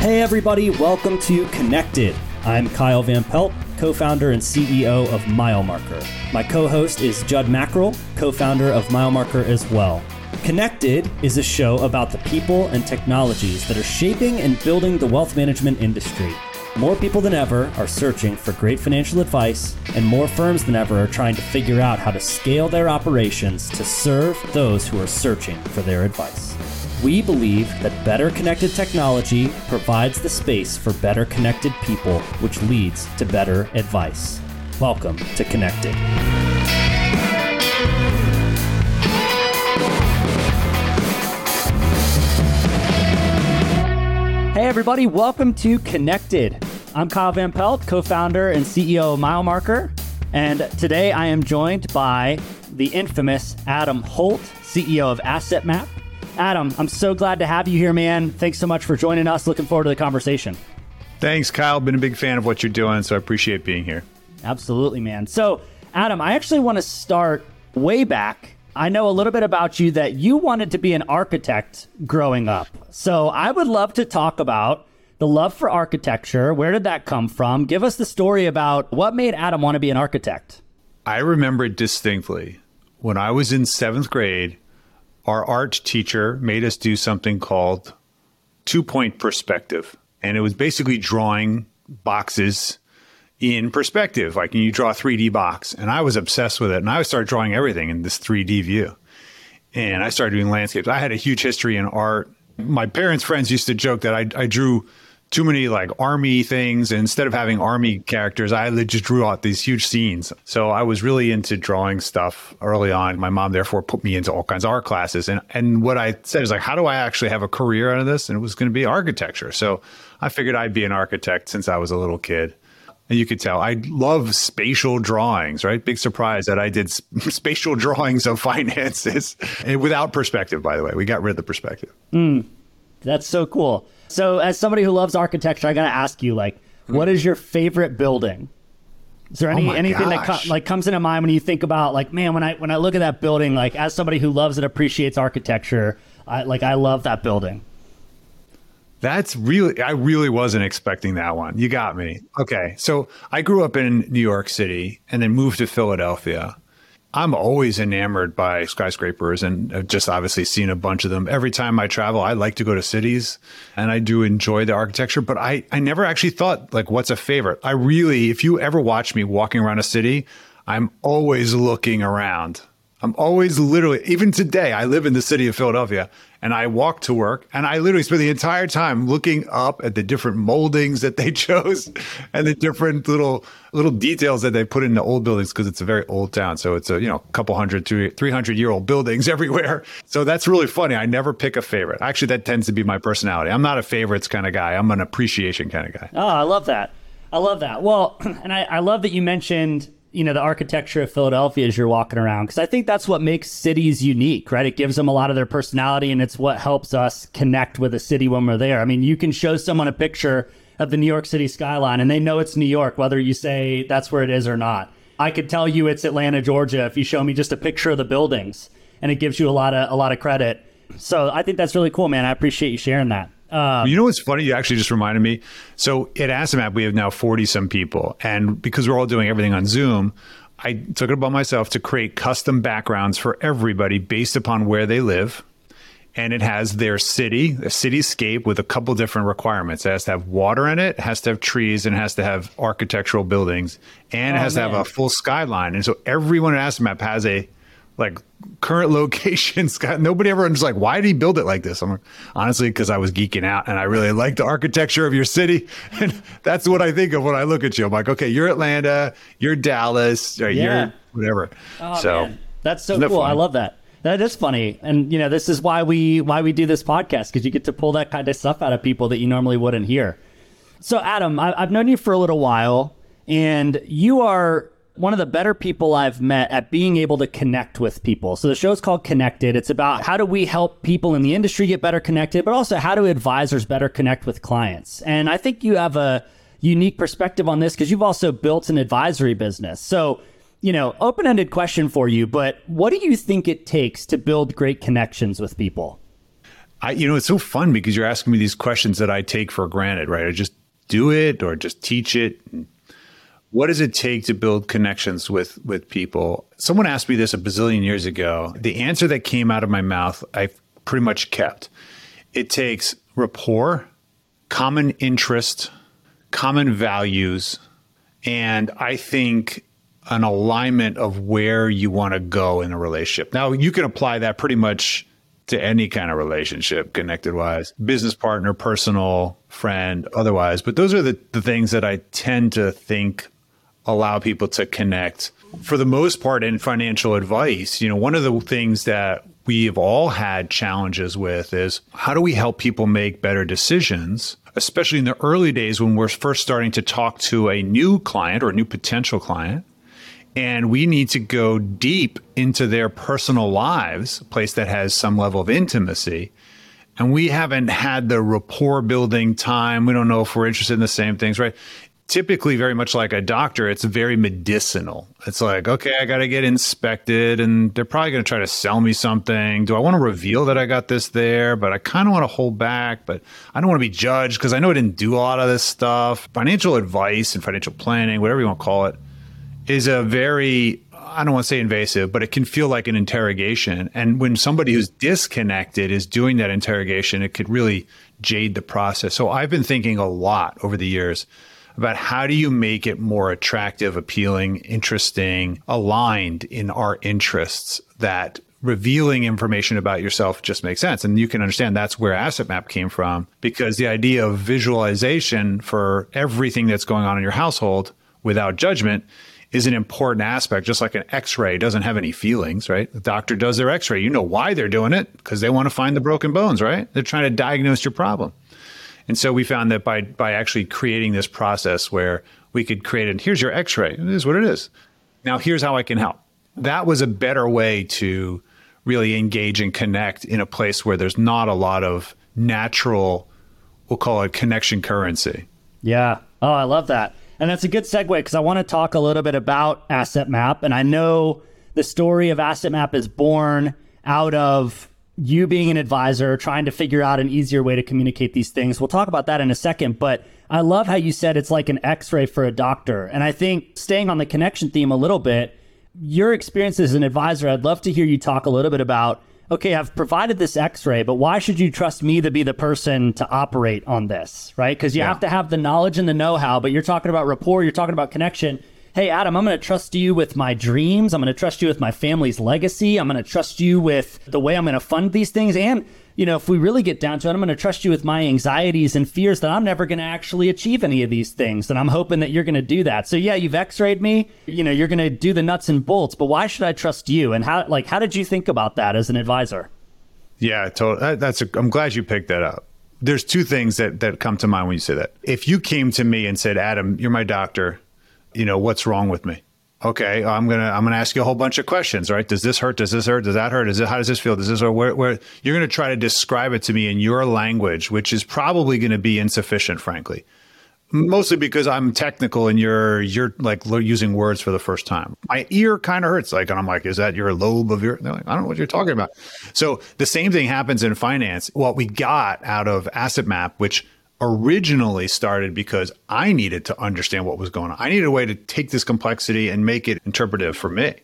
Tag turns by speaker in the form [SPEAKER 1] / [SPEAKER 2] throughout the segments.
[SPEAKER 1] Hey, everybody, welcome to Connected. I'm Kyle Van Pelt, co founder and CEO of MileMarker. My co host is Jud Mackrill, co founder of MileMarker as well. Connected is a show about the people and technologies that are shaping and building the wealth management industry. More people than ever are searching for great financial advice, and more firms than ever are trying to figure out how to scale their operations to serve those who are searching for their advice. We believe that better connected technology provides the space for better connected people, which leads to better advice. Welcome to Connected. Hey, everybody, welcome to Connected. I'm Kyle Van Pelt, co founder and CEO of MileMarker. And today I am joined by the infamous Adam Holt, CEO of AssetMap. Adam, I'm so glad to have you here, man. Thanks so much for joining us. Looking forward to the conversation.
[SPEAKER 2] Thanks, Kyle. Been a big fan of what you're doing, so I appreciate being here.
[SPEAKER 1] Absolutely, man. So, Adam, I actually want to start way back I know a little bit about you that you wanted to be an architect growing up. So I would love to talk about the love for architecture. Where did that come from? Give us the story about what made Adam want to be an architect.
[SPEAKER 2] I remember distinctly when I was in seventh grade, our art teacher made us do something called two point perspective. And it was basically drawing boxes in perspective. Like you draw a 3D box. And I was obsessed with it. And I started drawing everything in this 3D view. And I started doing landscapes. I had a huge history in art. My parents' friends used to joke that I, I drew too many like army things. Instead of having army characters, I just drew out these huge scenes. So I was really into drawing stuff early on. My mom therefore put me into all kinds of art classes. And and what I said is like, how do I actually have a career out of this? And it was going to be architecture. So I figured I'd be an architect since I was a little kid. And you could tell I love spatial drawings, right? Big surprise that I did spatial drawings of finances and without perspective, by the way. We got rid of the perspective.
[SPEAKER 1] Mm, that's so cool. So, as somebody who loves architecture, I got to ask you, like, mm. what is your favorite building? Is there any oh anything gosh. that co- like comes into mind when you think about like, man, when I when I look at that building, like as somebody who loves and appreciates architecture, I like I love that building.
[SPEAKER 2] That's really, I really wasn't expecting that one. You got me. Okay. So I grew up in New York City and then moved to Philadelphia. I'm always enamored by skyscrapers and I've just obviously seen a bunch of them. Every time I travel, I like to go to cities and I do enjoy the architecture, but I, I never actually thought like what's a favorite. I really, if you ever watch me walking around a city, I'm always looking around. I'm always literally, even today, I live in the city of Philadelphia and I walk to work and I literally spend the entire time looking up at the different moldings that they chose and the different little little details that they put in the old buildings because it's a very old town. So it's a, you know, couple hundred to 300 year old buildings everywhere. So that's really funny. I never pick a favorite. Actually, that tends to be my personality. I'm not a favorites kind of guy. I'm an appreciation kind of guy.
[SPEAKER 1] Oh, I love that. I love that. Well, and I, I love that you mentioned you know the architecture of Philadelphia as you're walking around because I think that's what makes cities unique, right? It gives them a lot of their personality, and it's what helps us connect with a city when we're there. I mean, you can show someone a picture of the New York City skyline, and they know it's New York, whether you say that's where it is or not. I could tell you it's Atlanta, Georgia, if you show me just a picture of the buildings, and it gives you a lot of a lot of credit. So I think that's really cool, man. I appreciate you sharing that.
[SPEAKER 2] Um, you know what's funny? You actually just reminded me. So at AssetMap, we have now 40 some people. And because we're all doing everything on Zoom, I took it upon myself to create custom backgrounds for everybody based upon where they live. And it has their city, a cityscape with a couple different requirements. It has to have water in it, it has to have trees, and it has to have architectural buildings, and oh, it has man. to have a full skyline. And so everyone at AssetMap has a like current locations. Got nobody ever was like, why did he build it like this? I'm like, honestly, because I was geeking out and I really like the architecture of your city, and that's what I think of when I look at you. I'm like, okay, you're Atlanta, you're Dallas, or yeah. you're whatever. Oh, so
[SPEAKER 1] man. that's so cool. I love that. That is funny, and you know, this is why we why we do this podcast because you get to pull that kind of stuff out of people that you normally wouldn't hear. So, Adam, I, I've known you for a little while, and you are one of the better people I've met at being able to connect with people. So the show's called Connected. It's about how do we help people in the industry get better connected, but also how do advisors better connect with clients. And I think you have a unique perspective on this because you've also built an advisory business. So, you know, open-ended question for you, but what do you think it takes to build great connections with people?
[SPEAKER 2] I, you know, it's so fun because you're asking me these questions that I take for granted, right? I just do it or just teach it. What does it take to build connections with with people? Someone asked me this a bazillion years ago. The answer that came out of my mouth, I pretty much kept. It takes rapport, common interest, common values, and I think an alignment of where you want to go in a relationship. Now, you can apply that pretty much to any kind of relationship, connected wise, business partner, personal, friend, otherwise. But those are the, the things that I tend to think allow people to connect. For the most part, in financial advice, you know, one of the things that we've all had challenges with is how do we help people make better decisions, especially in the early days when we're first starting to talk to a new client or a new potential client? And we need to go deep into their personal lives, a place that has some level of intimacy. And we haven't had the rapport building time. We don't know if we're interested in the same things, right? Typically very much like a doctor, it's very medicinal. It's like, okay, I got to get inspected and they're probably going to try to sell me something. Do I want to reveal that I got this there? But I kind of want to hold back, but I don't want to be judged because I know I didn't do a lot of this stuff. Financial advice and financial planning, whatever you want to call it, is a very, I don't want to say invasive, but it can feel like an interrogation. And when somebody who's disconnected is doing that interrogation, it could really jade the process. So I've been thinking a lot over the years about how do you make it more attractive, appealing, interesting, aligned in our interests that revealing information about yourself just makes sense. And you can understand that's where Asset Map came from because the idea of visualization for everything that's going on in your household without judgment is an important aspect, just like an x ray doesn't have any feelings, right? The doctor does their x ray. You know why they're doing it because they want to find the broken bones, right? They're trying to diagnose your problem. And so we found that by by actually creating this process where we could create and here's your x-ray. It is what it is. Now here's how I can help. That was a better way to really engage and connect in a place where there's not a lot of natural, we'll call it connection currency.
[SPEAKER 1] Yeah. Oh, I love that. And that's a good segue because I want to talk a little bit about Asset Map. And I know the story of Asset Map is born out of you being an advisor, trying to figure out an easier way to communicate these things. We'll talk about that in a second, but I love how you said it's like an x ray for a doctor. And I think staying on the connection theme a little bit, your experience as an advisor, I'd love to hear you talk a little bit about okay, I've provided this x ray, but why should you trust me to be the person to operate on this, right? Because you yeah. have to have the knowledge and the know how, but you're talking about rapport, you're talking about connection hey, Adam, I'm going to trust you with my dreams. I'm going to trust you with my family's legacy. I'm going to trust you with the way I'm going to fund these things. And, you know, if we really get down to it, I'm going to trust you with my anxieties and fears that I'm never going to actually achieve any of these things. And I'm hoping that you're going to do that. So, yeah, you've x rayed me. You know, you're going to do the nuts and bolts, but why should I trust you? And how, like, how did you think about that as an advisor?
[SPEAKER 2] Yeah, totally. That's a, I'm glad you picked that up. There's two things that, that come to mind when you say that. If you came to me and said, Adam, you're my doctor you know, what's wrong with me? Okay, I'm gonna I'm gonna ask you a whole bunch of questions, right? Does this hurt? Does this hurt? Does that hurt? Is it how does this feel? Does this or where, where you're gonna try to describe it to me in your language, which is probably gonna be insufficient, frankly. Mostly because I'm technical and you're you're like using words for the first time. My ear kind of hurts, like, and I'm like, is that your lobe of your? Like, I don't know what you're talking about. So the same thing happens in finance. What we got out of Asset Map, which originally started because I needed to understand what was going on. I needed a way to take this complexity and make it interpretive for me.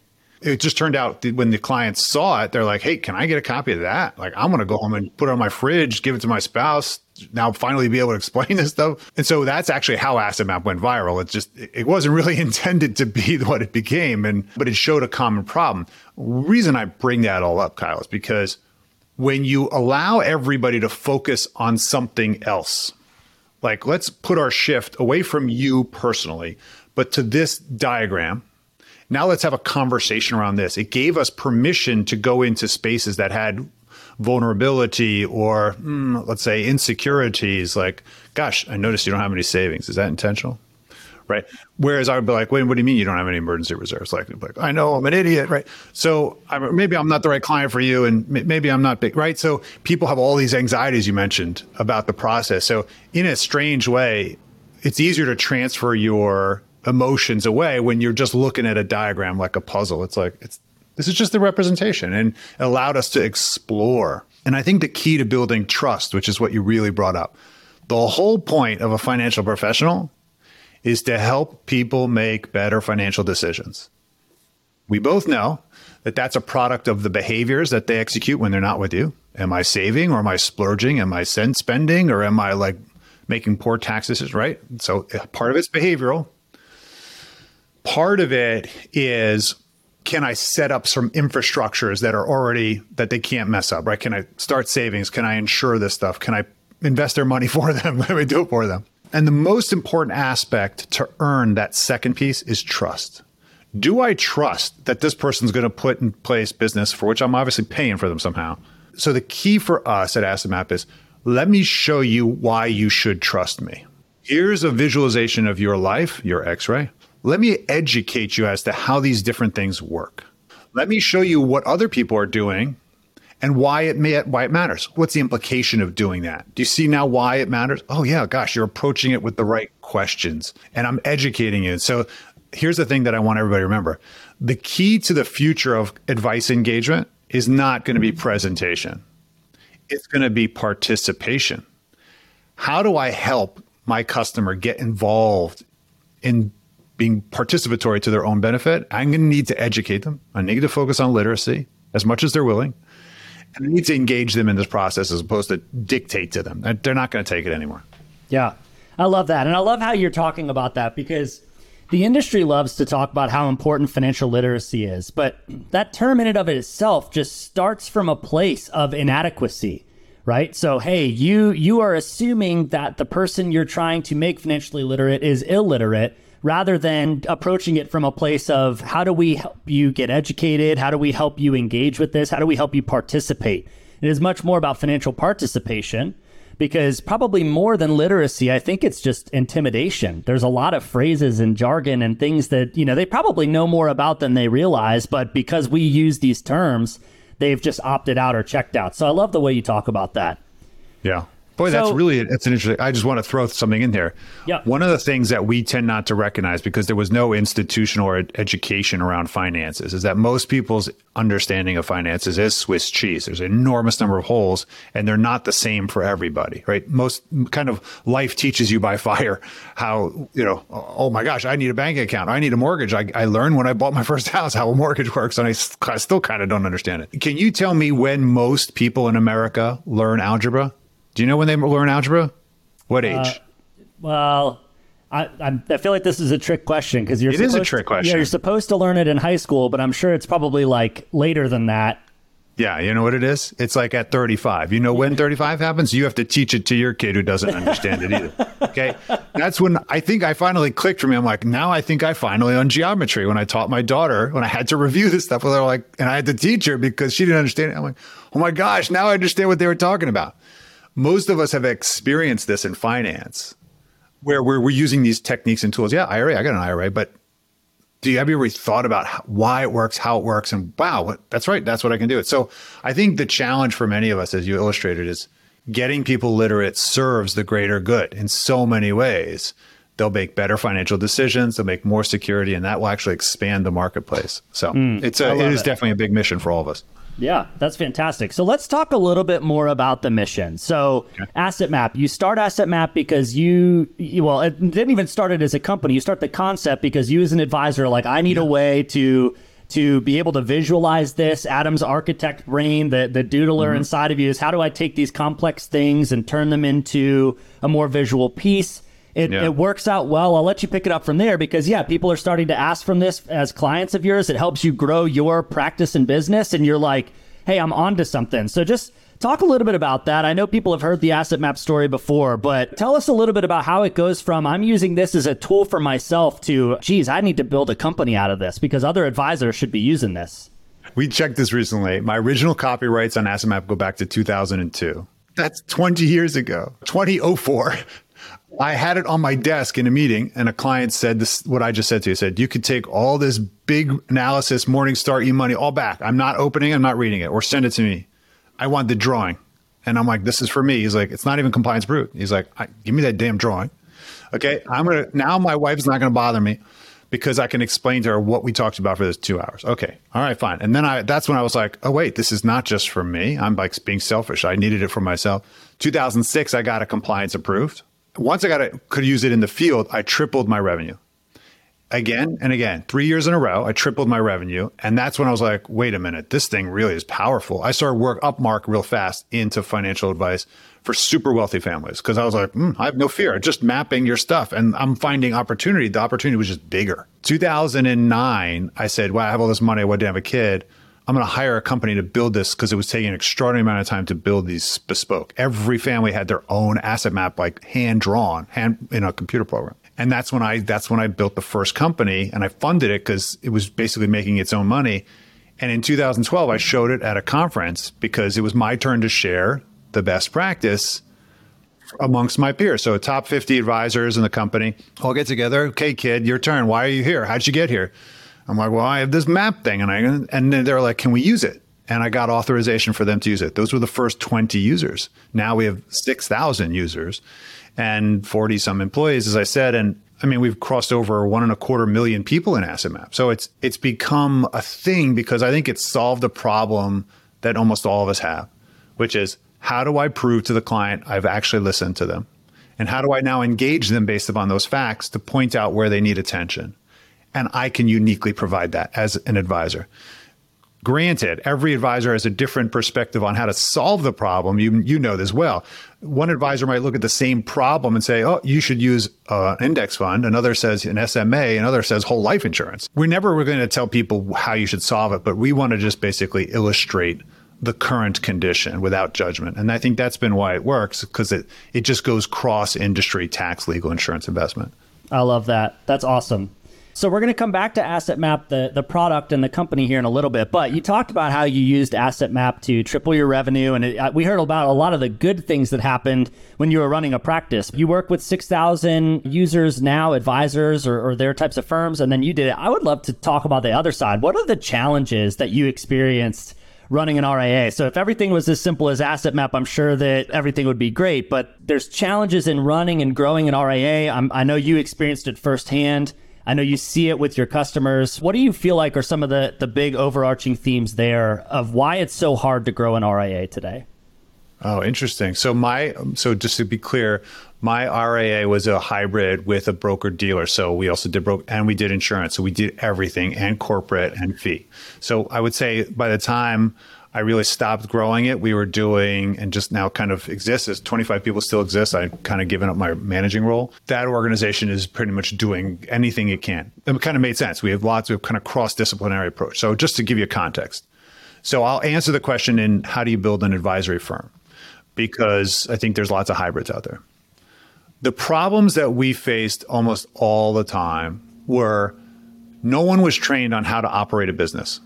[SPEAKER 2] It just turned out when the clients saw it, they're like, hey, can I get a copy of that? Like, I'm going to go home and put it on my fridge, give it to my spouse, now finally be able to explain this stuff. And so that's actually how Asset Map went viral. It just, it wasn't really intended to be what it became, and but it showed a common problem. Reason I bring that all up, Kyle, is because when you allow everybody to focus on something else, like let's put our shift away from you personally, but to this diagram. Now let's have a conversation around this. It gave us permission to go into spaces that had vulnerability or mm, let's say insecurities like gosh i noticed you don't have any savings is that intentional right? Whereas I would be like, wait, what do you mean you don't have any emergency reserves? Like, like I know I'm an idiot, right? So I, maybe I'm not the right client for you, and maybe I'm not big, right? So people have all these anxieties you mentioned about the process. So in a strange way, it's easier to transfer your emotions away when you're just looking at a diagram like a puzzle. It's like it's this is just the representation, and allowed us to explore And I think the key to building trust, which is what you really brought up, the whole point of a financial professional is to help people make better financial decisions. We both know that that's a product of the behaviors that they execute when they're not with you. Am I saving or am I splurging? Am I spending or am I like making poor tax decisions, right? So uh, part of it's behavioral. Part of it is can I set up some infrastructures that are already that they can't mess up, right? Can I start savings? Can I insure this stuff? Can I invest their money for them? Let me do it for them. And the most important aspect to earn that second piece is trust. Do I trust that this person's going to put in place business for which I'm obviously paying for them somehow? So the key for us at Asset Map is let me show you why you should trust me. Here's a visualization of your life, your x ray. Let me educate you as to how these different things work. Let me show you what other people are doing and why it may, why it matters. What's the implication of doing that? Do you see now why it matters? Oh yeah, gosh, you're approaching it with the right questions, and I'm educating you. So here's the thing that I want everybody to remember: the key to the future of advice engagement is not going to be presentation. It's going to be participation. How do I help my customer get involved in being participatory to their own benefit? I'm going to need to educate them. I need to focus on literacy as much as they're willing. I need to engage them in this process as opposed to dictate to them. They're not going to take it anymore.
[SPEAKER 1] Yeah. I love that. And I love how you're talking about that because the industry loves to talk about how important financial literacy is, but that term in and of itself just starts from a place of inadequacy right so hey you you are assuming that the person you're trying to make financially literate is illiterate rather than approaching it from a place of how do we help you get educated? How do we help you engage with this? How do we help you participate? It is much more about financial participation because probably more than literacy, I think it's just intimidation. There's a lot of phrases and jargon and things that, you know, they probably know more about than they realize, but because we use these terms, they've just opted out or checked out. So I love the way you talk about that.
[SPEAKER 2] Yeah. Boy, so, that's really that's an interesting. I just want to throw something in there.
[SPEAKER 1] Yeah.
[SPEAKER 2] One of the things that we tend not to recognize because there was no institutional or education around finances is that most people's understanding of finances is Swiss cheese. There's an enormous number of holes, and they're not the same for everybody. Right? Most kind of life teaches you by fire how you know. Oh my gosh, I need a bank account. I need a mortgage. I, I learned when I bought my first house how a mortgage works, and I, I still kind of don't understand it. Can you tell me when most people in America learn algebra? Do you know when they learn algebra? What uh, age? Uh,
[SPEAKER 1] well, I, I, feel like this is a trick question because you're.
[SPEAKER 2] It is a trick question.
[SPEAKER 1] Yeah, you're supposed to learn it in high school, but I'm sure it's probably like later than that.
[SPEAKER 2] Yeah, you know what it is? It's like at 35. You know when 35 happens? You have to teach it to your kid who doesn't understand it either. Okay. That's when I think I finally clicked for me. I'm like, now I think I finally on geometry when I taught my daughter, when I had to review this stuff with her, like, and I had to teach her because she didn't understand it. I'm like, oh my gosh, now I understand what they were talking about most of us have experienced this in finance where we're, we're using these techniques and tools. Yeah, IRA, I got an IRA, but do you have you ever thought about how, why it works, how it works, and wow, what, that's right, that's what I can do. It. So I think the challenge for many of us, as you illustrated, is getting people literate serves the greater good in so many ways. They'll make better financial decisions. They'll make more security, and that will actually expand the marketplace. So mm, it's a, it is it. definitely a big mission for all of us.
[SPEAKER 1] Yeah, that's fantastic. So let's talk a little bit more about the mission. So, okay. Asset Map, you start Asset Map because you, you, well, it didn't even start it as a company. You start the concept because you, as an advisor, like I need yeah. a way to to be able to visualize this. Adam's architect brain, the the doodler mm-hmm. inside of you, is how do I take these complex things and turn them into a more visual piece? It, yeah. it works out well. I'll let you pick it up from there because, yeah, people are starting to ask from this as clients of yours. It helps you grow your practice and business. And you're like, hey, I'm onto something. So just talk a little bit about that. I know people have heard the asset map story before, but tell us a little bit about how it goes from I'm using this as a tool for myself to, geez, I need to build a company out of this because other advisors should be using this.
[SPEAKER 2] We checked this recently. My original copyrights on Asset Map go back to 2002. That's 20 years ago, 2004. I had it on my desk in a meeting, and a client said this. What I just said to you said, "You could take all this big analysis, Morningstar, eMoney, all back. I'm not opening. I'm not reading it, or send it to me. I want the drawing." And I'm like, "This is for me." He's like, "It's not even compliance brute." He's like, "Give me that damn drawing." Okay, I'm gonna now. My wife's not gonna bother me, because I can explain to her what we talked about for those two hours. Okay. All right, fine. And then I, that's when I was like, oh, wait, this is not just for me. I'm like being selfish. I needed it for myself. 2006, I got a compliance approved. Once I got it, could use it in the field, I tripled my revenue again and again, three years in a row. I tripled my revenue. And that's when I was like, wait a minute, this thing really is powerful. I started work up mark real fast into financial advice for super wealthy families because I was like, mm, I have no fear. Just mapping your stuff and I'm finding opportunity. The opportunity was just bigger. 2009, I said, well, I have all this money. I wouldn't have a kid. I'm going to hire a company to build this because it was taking an extraordinary amount of time to build these bespoke. Every family had their own asset map, like hand drawn, hand in a computer program and that's when I that's when I built the first company and I funded it because it was basically making its own money. And in 2012, I showed it at a conference because it was my turn to share the best practice amongst my peers. So, top 50 advisors in the company all get together. Okay, kid, your turn. Why are you here? How'd you get here? I'm like, well, I have this map thing, and I and they're like, can we use it? And I got authorization for them to use it. Those were the first 20 users. Now we have 6,000 users and 40 some employees, as I said. And I mean, we've crossed over one and a quarter million people in Asset Map. So it's it's become a thing because I think it's solved a problem that almost all of us have, which is how do I prove to the client I've actually listened to them? And how do I now engage them based upon those facts to point out where they need attention? And I can uniquely provide that as an advisor. Granted, every advisor has a different perspective on how to solve the problem. You, you know this well. One advisor might look at the same problem and say, oh, you should use uh, an index fund. Another says an SMA. Another says whole life insurance. We're never going to tell people how you should solve it, but we want to just basically illustrate the current condition without judgment. And I think that's been why it works because it, it just goes cross industry, tax, legal, insurance, investment.
[SPEAKER 1] I love that. That's awesome. So we're going to come back to Asset Map, the, the product and the company here in a little bit. But you talked about how you used Asset Map to triple your revenue. And it, uh, we heard about a lot of the good things that happened when you were running a practice. You work with 6,000 users now, advisors or, or their types of firms, and then you did it. I would love to talk about the other side. What are the challenges that you experienced? running an RIA. So if everything was as simple as asset map, I'm sure that everything would be great. But there's challenges in running and growing an RIA. I'm, i know you experienced it firsthand. I know you see it with your customers. What do you feel like are some of the, the big overarching themes there of why it's so hard to grow an RIA today?
[SPEAKER 2] Oh, interesting. So my so just to be clear, my RIA was a hybrid with a broker dealer. So we also did broke and we did insurance. So we did everything and corporate and fee. So I would say by the time I really stopped growing it. We were doing and just now kind of exists as 25 people still exist. I kind of given up my managing role. That organization is pretty much doing anything it can. It kind of made sense. We have lots of kind of cross disciplinary approach. So just to give you context. So I'll answer the question in how do you build an advisory firm? Because I think there's lots of hybrids out there. The problems that we faced almost all the time were no one was trained on how to operate a business.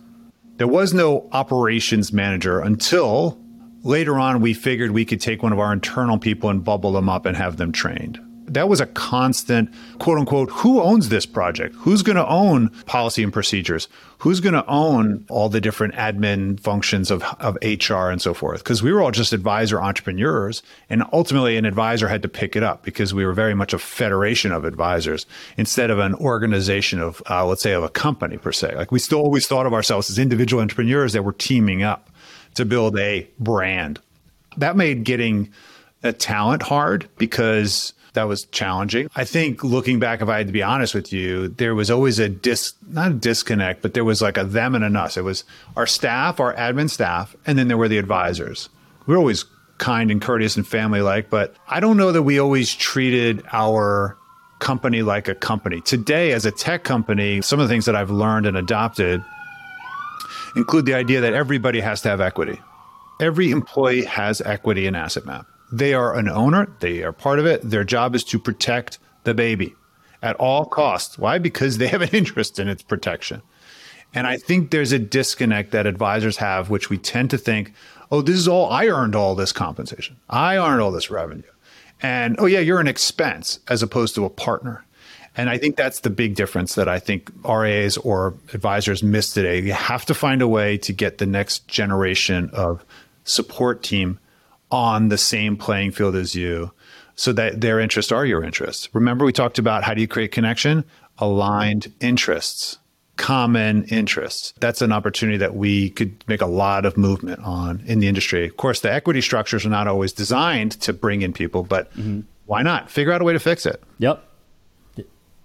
[SPEAKER 2] There was no operations manager until later on we figured we could take one of our internal people and bubble them up and have them trained. That was a constant quote unquote who owns this project? Who's going to own policy and procedures? Who's going to own all the different admin functions of, of HR and so forth? Because we were all just advisor entrepreneurs. And ultimately, an advisor had to pick it up because we were very much a federation of advisors instead of an organization of, uh, let's say, of a company per se. Like we still always thought of ourselves as individual entrepreneurs that were teaming up to build a brand. That made getting a talent hard because that was challenging. I think looking back, if I had to be honest with you, there was always a dis, not a disconnect, but there was like a them and an us. It was our staff, our admin staff, and then there were the advisors. We were always kind and courteous and family like, but I don't know that we always treated our company like a company. Today, as a tech company, some of the things that I've learned and adopted include the idea that everybody has to have equity. Every employee has equity in Asset Map. They are an owner, they are part of it. Their job is to protect the baby at all costs. Why? Because they have an interest in its protection. And I think there's a disconnect that advisors have, which we tend to think, oh, this is all, I earned all this compensation. I earned all this revenue. And oh, yeah, you're an expense as opposed to a partner. And I think that's the big difference that I think RIAs or advisors miss today. You have to find a way to get the next generation of support team on the same playing field as you so that their interests are your interests. Remember, we talked about how do you create connection? aligned interests, common interests. That's an opportunity that we could make a lot of movement on in the industry. Of course, the equity structures are not always designed to bring in people, but mm-hmm. why not? Figure out a way to fix it.
[SPEAKER 1] Yep.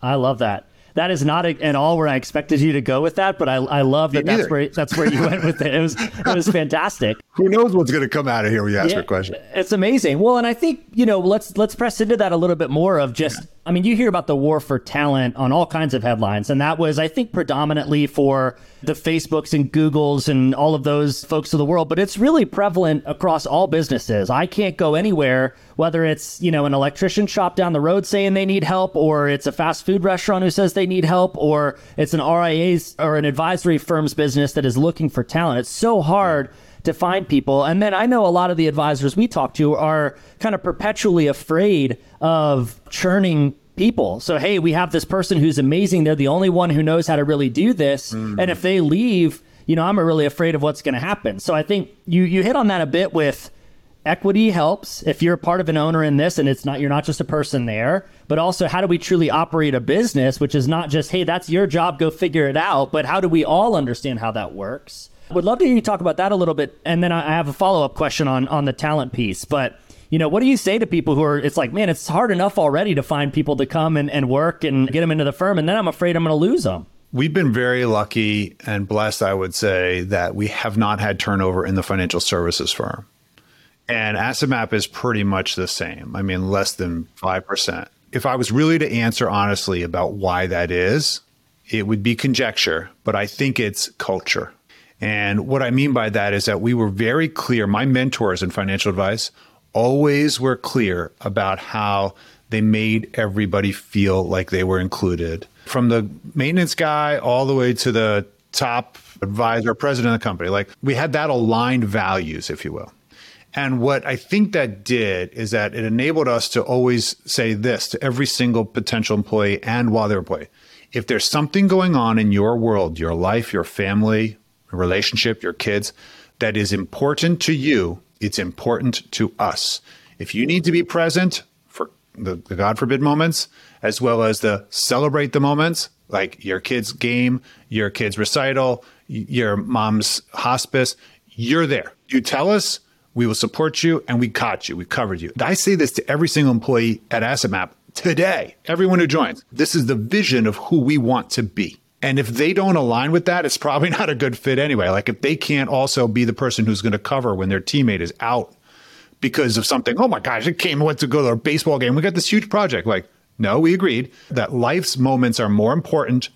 [SPEAKER 1] I love that that is not a, at all where I expected you to go with that, but I, I love that that's where that's where you went with it. It was it was fantastic.
[SPEAKER 2] Who knows what's going to come out of here when you ask yeah, a question?
[SPEAKER 1] It's amazing. Well, and I think you know let's let's press into that a little bit more of just. Yeah. I mean, you hear about the war for talent on all kinds of headlines, and that was I think predominantly for the Facebooks and Googles and all of those folks of the world, but it's really prevalent across all businesses. I can't go anywhere whether it's you know an electrician shop down the road saying they need help, or it's a fast food restaurant who says they need help, or it's an RIA's or an advisory firm's business that is looking for talent. It's so hard to find people. And then I know a lot of the advisors we talk to are kind of perpetually afraid of churning people. So, hey, we have this person who's amazing. They're the only one who knows how to really do this. Mm. And if they leave, you know, I'm really afraid of what's going to happen. So I think you you hit on that a bit with equity helps if you're a part of an owner in this and it's not you're not just a person there but also how do we truly operate a business which is not just hey that's your job go figure it out but how do we all understand how that works would love to hear you talk about that a little bit and then i have a follow-up question on on the talent piece but you know what do you say to people who are it's like man it's hard enough already to find people to come and, and work and get them into the firm and then i'm afraid i'm going to lose them
[SPEAKER 2] We've been very lucky and blessed, I would say, that we have not had turnover in the financial services firm. And asset map is pretty much the same. I mean, less than 5%. If I was really to answer honestly about why that is, it would be conjecture, but I think it's culture. And what I mean by that is that we were very clear. My mentors in financial advice always were clear about how they made everybody feel like they were included. From the maintenance guy all the way to the top advisor, president of the company. Like we had that aligned values, if you will. And what I think that did is that it enabled us to always say this to every single potential employee and while they're employee. If there's something going on in your world, your life, your family, relationship, your kids, that is important to you, it's important to us. If you need to be present for the, the God forbid moments, as well as the celebrate the moments, like your kid's game, your kid's recital, your mom's hospice, you're there. You tell us, we will support you and we caught you. We covered you. I say this to every single employee at AssetMap today, everyone who joins. This is the vision of who we want to be. And if they don't align with that, it's probably not a good fit anyway. Like if they can't also be the person who's going to cover when their teammate is out because of something, oh my gosh, it came, went to go to a baseball game. We got this huge project. Like, no, we agreed that life's moments are more important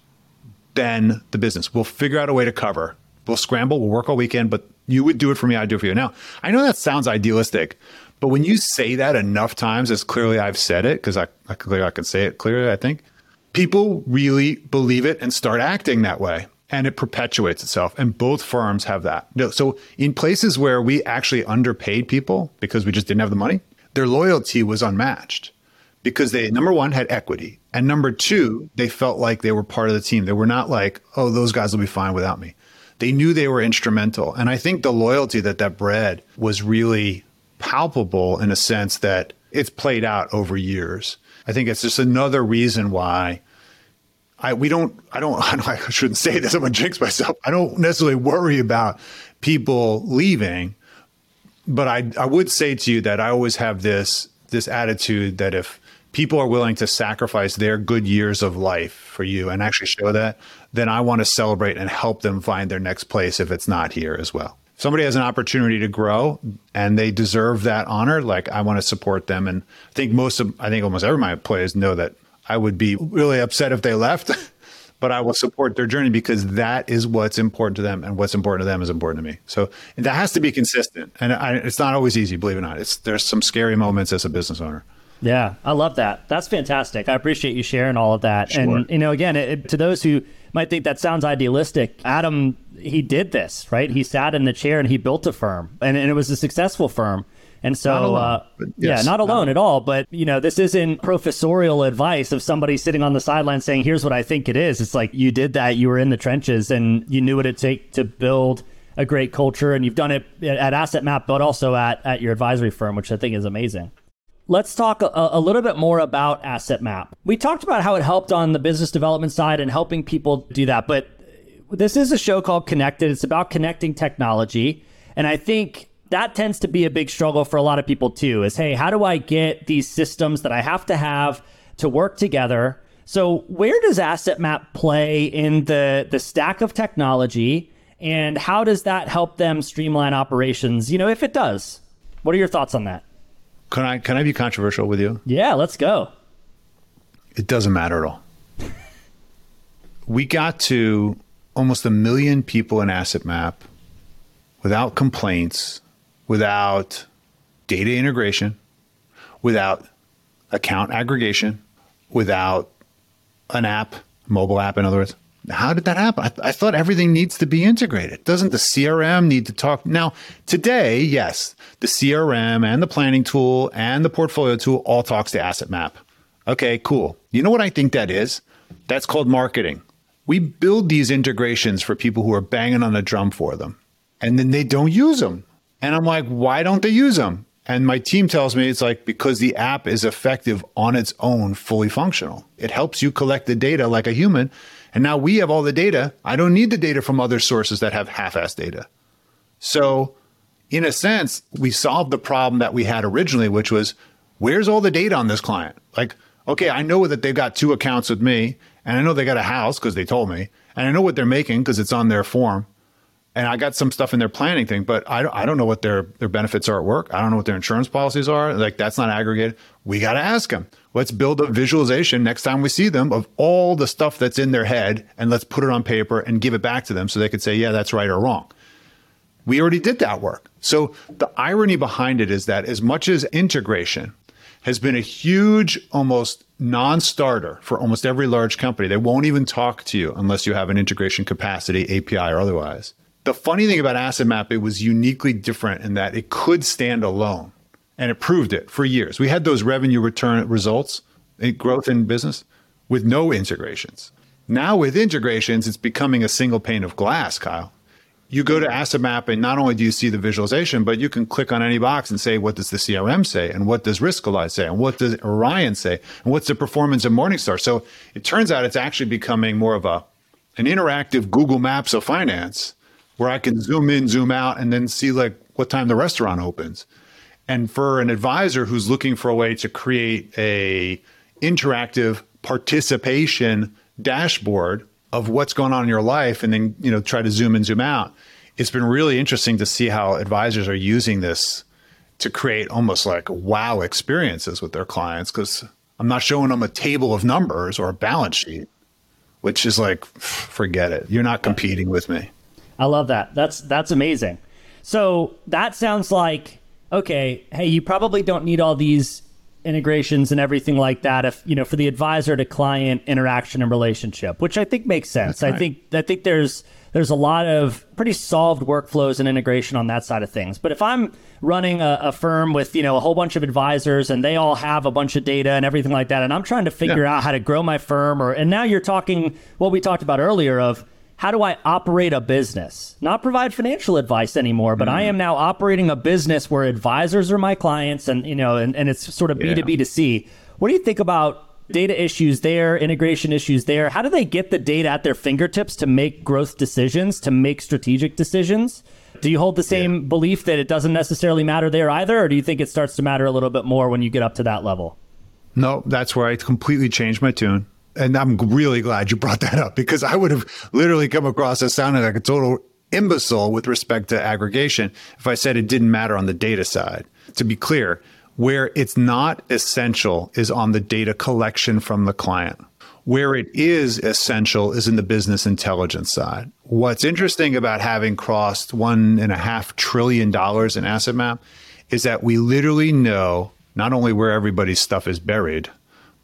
[SPEAKER 2] than the business. We'll figure out a way to cover. We'll scramble, we'll work all weekend, but you would do it for me, I'd do it for you. Now, I know that sounds idealistic, but when you say that enough times, as clearly I've said it, because I, I clearly I can say it clearly, I think, people really believe it and start acting that way. And it perpetuates itself. And both firms have that. So in places where we actually underpaid people because we just didn't have the money, their loyalty was unmatched because they, number one, had equity. And number two, they felt like they were part of the team. They were not like, oh, those guys will be fine without me. They knew they were instrumental. And I think the loyalty that that bred was really palpable in a sense that it's played out over years. I think it's just another reason why I we don't I don't I shouldn't say this I'm gonna jinx myself. I don't necessarily worry about people leaving, but I I would say to you that I always have this this attitude that if people are willing to sacrifice their good years of life for you and actually show that, then I want to celebrate and help them find their next place if it's not here as well. Somebody has an opportunity to grow and they deserve that honor, like I want to support them. And I think most of, I think almost every my players know that I would be really upset if they left, but I will support their journey because that is what's important to them, and what's important to them is important to me. So that has to be consistent, and I, it's not always easy, believe it or not. It's there's some scary moments as a business owner.
[SPEAKER 1] Yeah, I love that. That's fantastic. I appreciate you sharing all of that. Sure. And you know, again, it, to those who might think that sounds idealistic, Adam he did this right. He sat in the chair and he built a firm, and, and it was a successful firm. And so, alone, uh, yes, yeah, not alone not at all. But you know, this isn't professorial advice of somebody sitting on the sideline saying, "Here's what I think it is." It's like you did that. You were in the trenches, and you knew what it take to build a great culture, and you've done it at Asset Map, but also at at your advisory firm, which I think is amazing. let's talk a, a, little bit more about Asset Map. We talked about how it helped on the business development side and helping people do that, but this is a show called Connected. It's about connecting technology. And I think that tends to be a big struggle for a lot of people too is hey, how do I get these systems that I have to have to work together? So, where does Asset Map play in the, the stack of technology? And how does that help them streamline operations? You know, if it does, what are your thoughts on that?
[SPEAKER 2] Can I can I be controversial with you?
[SPEAKER 1] Yeah, let's go.
[SPEAKER 2] It doesn't matter at all. we got to almost a million people in Asset Map without complaints, without data integration, without account aggregation, without an app, mobile app, in other words. How did that happen? I, I, thought everything needs to be integrated. Doesn't the CRM need to talk? Now, today, yes, the CRM and the planning tool and the portfolio tool all talks to Asset Map. Okay, cool. You know what I think that is? That's called marketing. We build these integrations for people who are banging on the drum for them, and then they don't use them. And I'm like, why don't they use them? And my team tells me it's like because the app is effective on its own, fully functional. It helps you collect the data like a human and now we have all the data. I don't need the data from other sources that have half assed data. So, in a sense, we solved the problem that we had originally, which was where's all the data on this client? Like, okay, I know that they've got two accounts with me, and I know they got a house because they told me, and I know what they're making because it's on their form. And I got some stuff in their planning thing, but I don't, I don't know what their, their benefits are at work. I don't know what their insurance policies are. Like, that's not aggregated. We got to ask them let's build a visualization next time we see them of all the stuff that's in their head and let's put it on paper and give it back to them so they could say, yeah, that's right or wrong. We already did that work. So the irony behind it is that as much as integration has been a huge, almost non starter for almost every large company, they won't even talk to you unless you have an integration capacity, API or otherwise. The funny thing about Asset Map, it was uniquely different in that it could stand alone and it proved it for years. We had those revenue return results, eh, growth in business with no integrations. Now with integrations, it's becoming a single pane of glass, Kyle. You go to Asset Map and not only do you see the visualization, but you can click on any box and say, what does the CRM say? And what does Riskalyze say? And what does Orion say? And what's the performance of Morningstar? So it turns out it's actually becoming more of a an interactive Google Maps of finance where I can zoom in, zoom out, and then see like what time the restaurant opens. And for an advisor who's looking for a way to create a interactive participation dashboard of what's going on in your life and then, you know, try to zoom in, zoom out, it's been really interesting to see how advisors are using this to create almost like wow experiences with their clients because I'm not showing them a table of numbers or a balance sheet, which is like, forget it. You're not competing with me.
[SPEAKER 1] I love that. That's that's amazing. So that sounds like okay, hey, you probably don't need all these integrations and everything like that if you know for the advisor to client interaction and relationship which i think makes sense right. i think i think there's there's a lot of pretty solved workflows and integration on that side of things but if i'm running a, a, firm with you know a whole bunch of advisors and they all have a bunch of data and everything like that and i'm trying to figure yeah. out how to grow my firm or and now you're talking what we talked about earlier of how do I operate a business? Not provide financial advice anymore, but mm. I am now operating a business where advisors are my clients and you know and, and it's sort of B2B to C. What do you think about data issues there, integration issues there? How do they get the data at their fingertips to make growth decisions, to make strategic decisions? Do you hold the same yeah. belief that it doesn't necessarily matter there either, or do you think it starts to matter a little bit more when you get up to that level?
[SPEAKER 2] No, that's where I completely changed my tune and I'm really glad you brought that up because I would have literally come across as sounding like a total imbecile with respect to aggregation if I said it didn't matter on the data side. To be clear, where it's not essential is on the data collection from the client. Where it is essential is in the business intelligence side. What's interesting about having crossed one and a half trillion dollars in asset map is that we literally know not only where everybody's stuff is buried,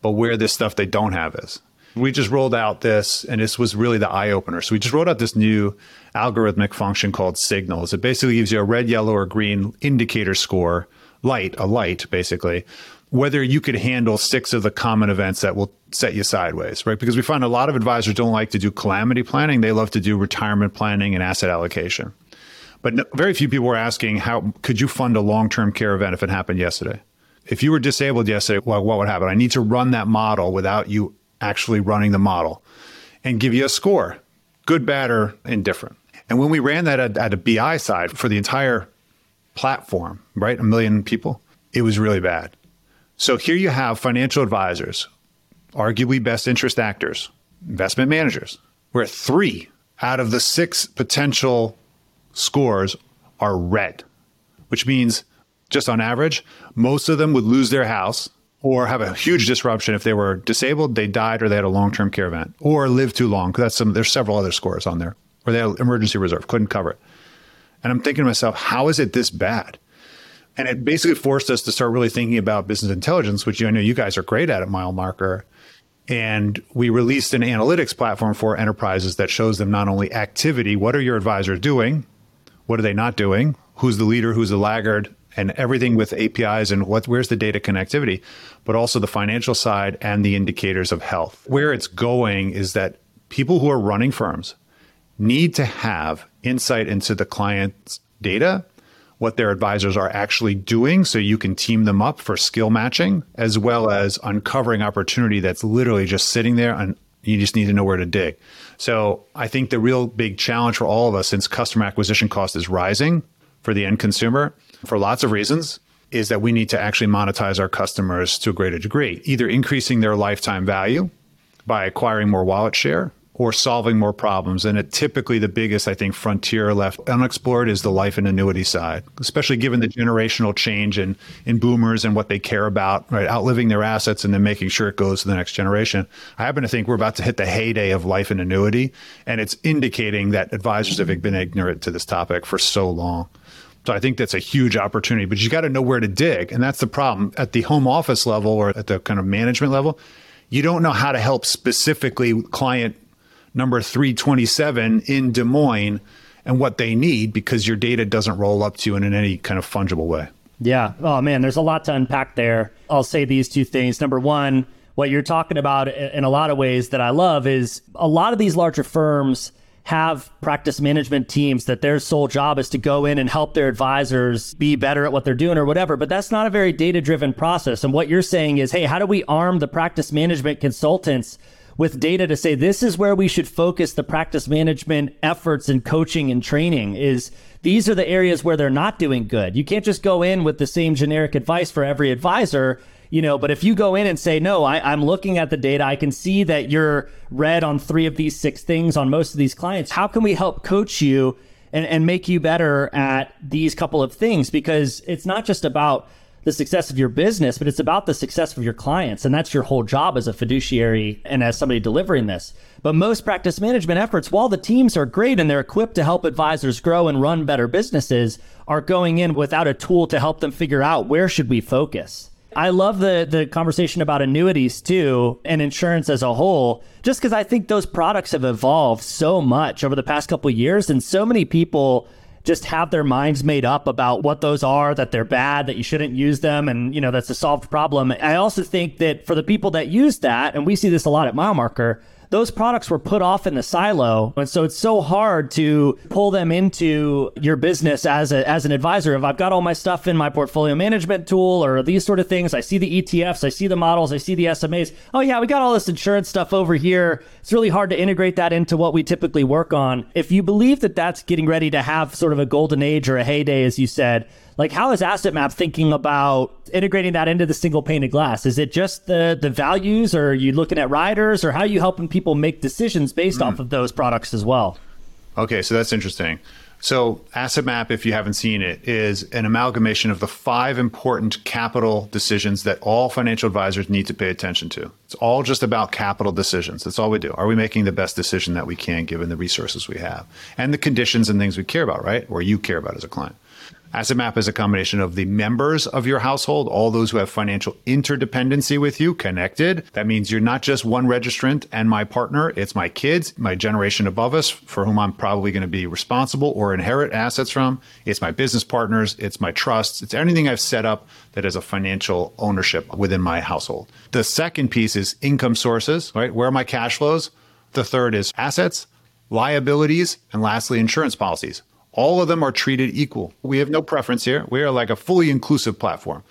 [SPEAKER 2] but where this stuff they don't have is. We just rolled out this, and this was really the eye opener. So we just rolled out this new algorithmic function called signals. It basically gives you a red, yellow, or green indicator score, light, a light, basically, whether you could handle six of the common events that will set you sideways, right? Because we find a lot of advisors don't like to do calamity planning. They love to do retirement planning and asset allocation. But no, very few people were asking, how could you fund a long term care event if it happened yesterday? if you were disabled yesterday, well, what would happen? I need to run that model without you actually running the model and give you a score good, bad, or indifferent. And when we ran that at, at a BI side for the entire platform, right, a million people, it was really bad. So here you have financial advisors, arguably best interest actors, investment managers, where three out of the six potential scores are red, which means just on average, most of them would lose their house or have a huge disruption if they were disabled, they died, or they had a long term care event, or lived too long. That's some. There's several other scores on there, or they had emergency reserve, couldn't cover it. And I'm thinking to myself, how is it this bad? And it basically forced us to start really thinking about business intelligence, which I know you guys are great at at Mile Marker. And we released an analytics platform for enterprises that shows them not only activity, what are your advisors doing? What are they not doing? Who's the leader? Who's the laggard? And everything with APIs and what where's the data connectivity, but also the financial side and the indicators of health. Where it's going is that people who are running firms need to have insight into the client's data, what their advisors are actually doing so you can team them up for skill matching as well as uncovering opportunity that's literally just sitting there and you just need to know where to dig. So, I think the real big challenge for all of us since customer acquisition cost is rising for the end consumer for lots of reasons is that we need to actually monetize our customers to a greater degree, either increasing their lifetime value by acquiring more wallet share or solving more problems. And it typically the biggest, I think, frontier left unexplored is the life and annuity side, especially given the generational change in, in boomers and what they care about, right? Outliving their assets and then making sure it goes to the next generation. I happen to think we're about to hit the heyday of life and annuity. And it's indicating that advisors have been ignorant to this topic for so long. So I think that's a huge opportunity, but you got to know where to dig. And that's the problem at the home office level or at the kind of management level. You don't know how to help specifically client number 327 in Des Moines and what they need because your data doesn't roll up to you in any kind of fungible way.
[SPEAKER 1] Yeah. Oh, man, there's a lot to unpack there. I'll say these two things. Number one, what you're talking about in a lot of ways that I love is a lot of these larger firms have practice management teams that their sole job is to go in and help their advisors be better at what they're doing or whatever. But that's not a very data driven process. And what you're saying is, hey, how do we arm the practice management consultants with data to say this is where we should focus the practice management efforts and coaching and training is these are the areas where they're not doing good. You can't just go in with the same generic advice for every advisor you know but if you go in and say no I, i'm looking at the data i can see that you're red on three of these six things on most of these clients how can we help coach you and, and make you better at these couple of things? Because it's not just about the success of your business but it's about the success of your clients. And that's your whole job as a fiduciary and as somebody delivering this. But most practice management efforts while the teams are great and they're equipped to help advisors grow and run better businesses are going in without a tool to help them figure out where should we focus I love the the conversation about annuities too and insurance as a whole, just because I think those products have evolved so much over the past couple years, and so many people just have their minds made up about what those are, that they're bad, that you shouldn't use them, and you know that's a solved problem. I also think that for the people that use that, and we see this a lot at MileMarker, those products were put off in the silo. And so it's so hard to pull them into your business as a, as an advisor. If I've got all my stuff in my portfolio management tool or these sort of things, I see the ETFs, I see the models, I see the SMAs. Oh yeah, we got all this insurance stuff over here. It's really hard to integrate that into what we typically work on. If you believe that that's getting ready to have sort of a golden age or a heyday, as you said, like, how is Asset Map thinking about integrating that into the single pane of glass? Is it just the the values, or are you looking at riders, or how are you helping people make decisions based mm. off of those products as well?
[SPEAKER 2] Okay, so that's interesting. So, Asset Map, if you haven't seen it, is an amalgamation of the five important capital decisions that all financial advisors need to pay attention to. It's all just about capital decisions. That's all we do. Are we making the best decision that we can given the resources we have and the conditions and things we care about, right? Or you care about as a client. Asset Map is a combination of the members of your household, all those who have financial interdependency with you connected. That means you're not just one registrant and my partner, it's my kids, my generation above us, for whom I'm probably going to be responsible or inherit assets from. It's my business partners, it's my trusts, it's anything I've set up that has a financial ownership within my household. The second piece is income sources, right? Where are my cash flows? The third is assets, liabilities, and lastly, insurance policies. All of them are treated equal. We have no preference here. We are like a fully inclusive platform.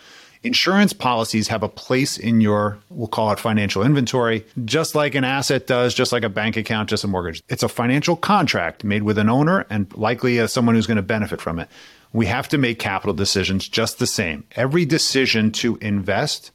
[SPEAKER 2] Insurance policies have a place in your, we'll call it financial inventory, just like an asset does, just like a bank account, just a mortgage. It's a financial contract made with an owner and likely uh, someone who's going to benefit from it. We have to make capital decisions just the same. Every decision to invest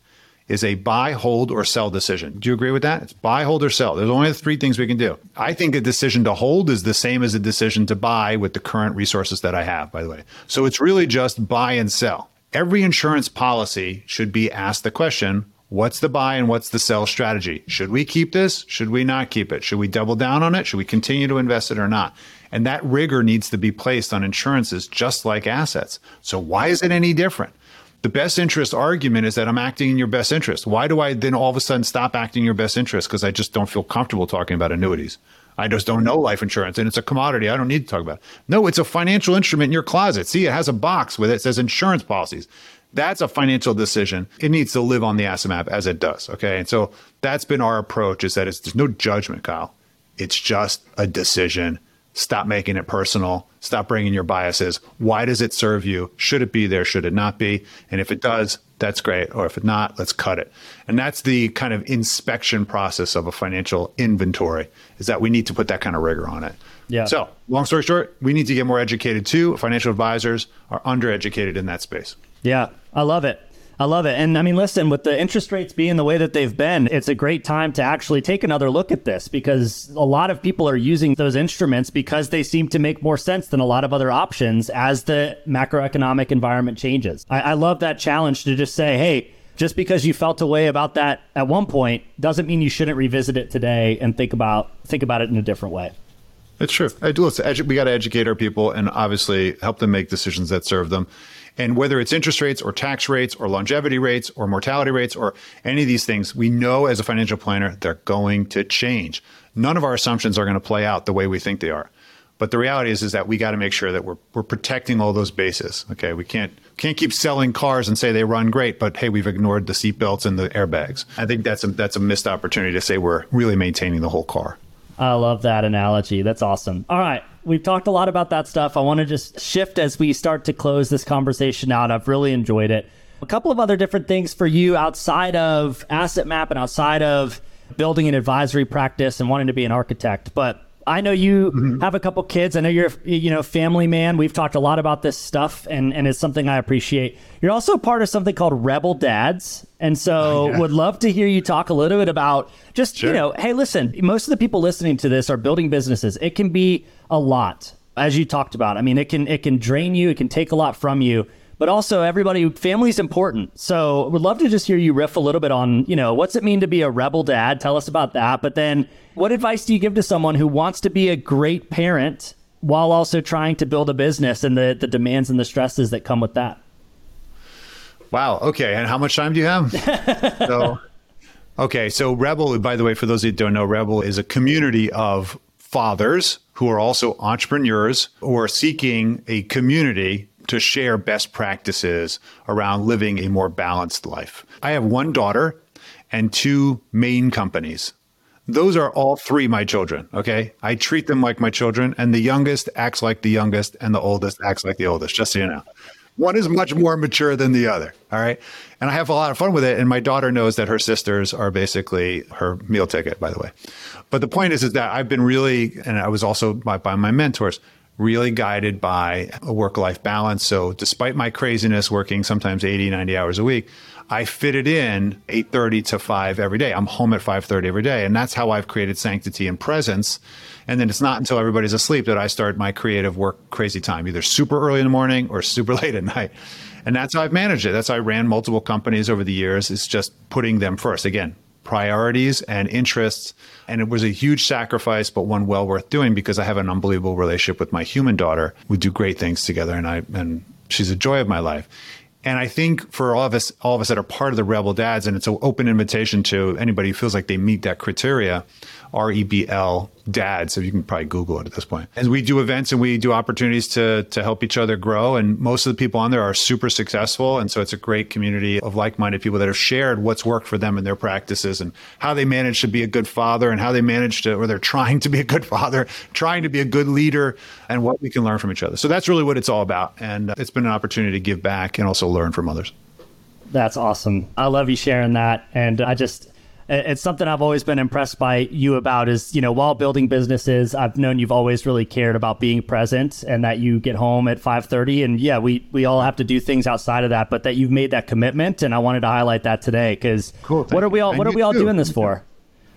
[SPEAKER 2] is a buy, hold, or sell decision. Do you agree with that? It's buy, hold, or sell. There's only three things we can do. I think a decision to hold is the same as a decision to buy with the current resources that I have, by the way. So it's really just buy and sell. Every insurance policy should be asked the question what's the buy and what's the sell strategy? Should we keep this? Should we not keep it? Should we double down on it? Should we continue to invest it or not? And that rigor needs to be placed on insurances just like assets. So, why is it any different? The best interest argument is that I'm acting in your best interest. Why do I then all of a sudden stop acting in your best interest? Because I just don't feel comfortable talking about annuities. I just don't know life insurance and it's a commodity. I don't need to talk about it. No, it's a financial instrument in your closet. See, it has a box with it, it says insurance policies. That's a financial decision. It needs to live on the asset map as it does. Okay. And so that's been our approach is that it's, there's no judgment, Kyle. It's just a decision Stop making it personal. Stop bringing your biases. Why does it serve you? Should it be there? Should it not be? And if it does, that's great. Or if it not, let's cut it. And that's the kind of inspection process of a financial inventory is that we need to put that kind of rigor on it. Yeah. So, long story short, we need to get more educated too. Financial advisors are undereducated in that space.
[SPEAKER 1] Yeah, I love it. I love it. And I mean, listen, with the interest rates being the way that they've been, it's a great time to actually take another look at this because a lot of people are using those instruments because they seem to make more sense than a lot of other options as the macroeconomic environment changes. I, I love that challenge to just say, hey, just because you felt a way about that at one point doesn't mean you shouldn't revisit it today and think about think about it in a different way.
[SPEAKER 2] It's true. I do. Listen, we got to educate our people and obviously help them make decisions that serve them. And whether it's interest rates or tax rates or longevity rates or mortality rates or any of these things, we know as a financial planner they're going to change. None of our assumptions are going to play out the way we think they are. But the reality is, is that we got to make sure that we're, we're protecting all those bases. Okay, we can't can't keep selling cars and say they run great, but hey, we've ignored the seatbelts and the airbags. I think that's a that's a missed opportunity to say we're really maintaining the whole car.
[SPEAKER 1] I love that analogy. That's awesome. All right. We've talked a lot about that stuff. I want to just shift as we start to close this conversation out. I've really enjoyed it. A couple of other different things for you outside of Asset Map and outside of building an advisory practice and wanting to be an architect. But I know you mm-hmm. have a couple kids. I know you're you know family man. We've talked a lot about this stuff, and and it's something I appreciate. You're also part of something called REBL Dads, and so yeah. would love to hear you talk a little bit about just sure. you know, hey, listen. Most of the people listening to this are building businesses. It can be a lot, as you talked about. I mean, it can it can drain you. It can take a lot from you but also everybody family's important. So would love to just hear you riff a little bit on you know what's it mean to be a rebel dad? Tell us about that. But then what advice do you give to someone who wants to be a great parent while also trying to build a business and the, the demands and the stresses that come with that?
[SPEAKER 2] Wow. Okay. And how much time do you have? So okay. So REBL by the way for those who don't know REBL is a community of fathers who are also entrepreneurs who are seeking a community to share best practices around living a more balanced life. I have one daughter and two main companies. Those are all three my children. Okay. I treat them like my children, and the youngest acts like the youngest, and the oldest acts like the oldest, just so you know. One is much more mature than the other. All right. And I have a lot of fun with it. And my daughter knows that her sisters are basically her meal ticket, by the way. But the point is, is that I've been really, and I was also by, by my mentors, really guided by a work life balance. So despite my craziness working sometimes 80, 90 hours a week, I fit it in 8:30 to 5 every day. I'm home at 5:30 every day, and that's how I've created sanctity and presence. And then it's not until everybody's asleep that I start my creative work crazy time, either super early in the morning or super late at night. And that's how I've managed it. That's how I ran multiple companies over the years. It's just putting them first. Again, priorities and interests. And it was a huge sacrifice, but one well worth doing because I have an unbelievable relationship with my human daughter. We do great things together and I and she's a joy of my life. And I think for all of us, all of us that are part of the REBL Dads, and it's an open invitation to anybody who feels like they meet that criteria, R E B L dad. So you can probably Google it at this point. And we do events and we do opportunities to to help each other grow. And most of the people on there are super successful. And so it's a great community of like-minded people that have shared what's worked for them in their practices and how they manage to be a good father and how they manage to, or they're trying to be a good father, trying to be a good leader, and what we can learn from each other. So that's really what it's all about. And uh, it's been an opportunity to give back and also learn from others.
[SPEAKER 1] That's awesome. I love you sharing that. And I just, it's something I've always been impressed by you about is, you know, while building businesses, I've known you've always really cared about being present and that you get home at 5:30 and yeah, we we all have to do things outside of that, but that you've made that commitment and I wanted to highlight that today cuz cool, what are we all what are we all too. doing this for?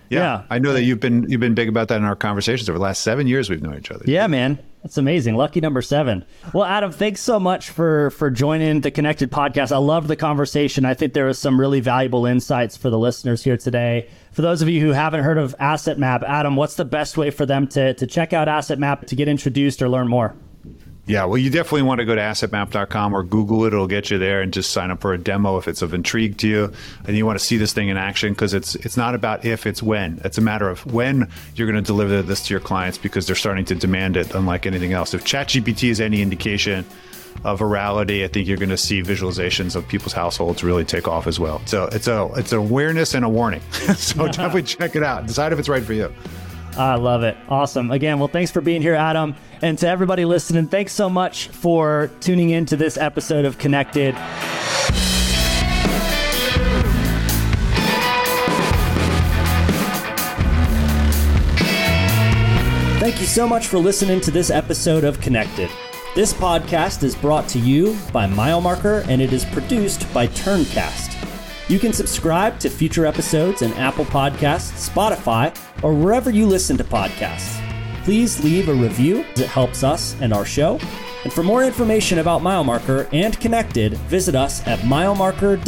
[SPEAKER 2] Yeah, yeah, I know that you've been you've been big about that in our conversations over the last seven years. We've known each other.
[SPEAKER 1] Yeah, man, that's amazing. Lucky number seven. Well, Adam, thanks so much for for joining the Connected podcast. I love the conversation. I think there was some really valuable insights for the listeners here today. For those of you who haven't heard of Asset Map, Adam, what's the best way for them to to check out Asset Map to get introduced or learn more?
[SPEAKER 2] Yeah, well, you definitely want to go to assetmap.com or Google it. It'll get you there and just sign up for a demo if it's of intrigue to you. And you want to see this thing in action because it's it's not about if, it's when. It's a matter of when you're going to deliver this to your clients because they're starting to demand it, unlike anything else. If ChatGPT is any indication of virality, I think you're going to see visualizations of people's households really take off as well. So it's a it's an awareness and a warning. so definitely check it out. Decide if it's right for you.
[SPEAKER 1] I love it. Awesome. Again, well, thanks for being here, Adam. And to everybody listening, thanks so much for tuning in to this episode of Connected. Thank you so much for listening to this episode of Connected. This podcast is brought to you by MileMarker and it is produced by Turncast. You can subscribe to future episodes in Apple Podcasts, Spotify, or wherever you listen to podcasts. Please leave a review, it helps us and our show. And for more information about MileMarker and Connected, visit us at milemarker.co.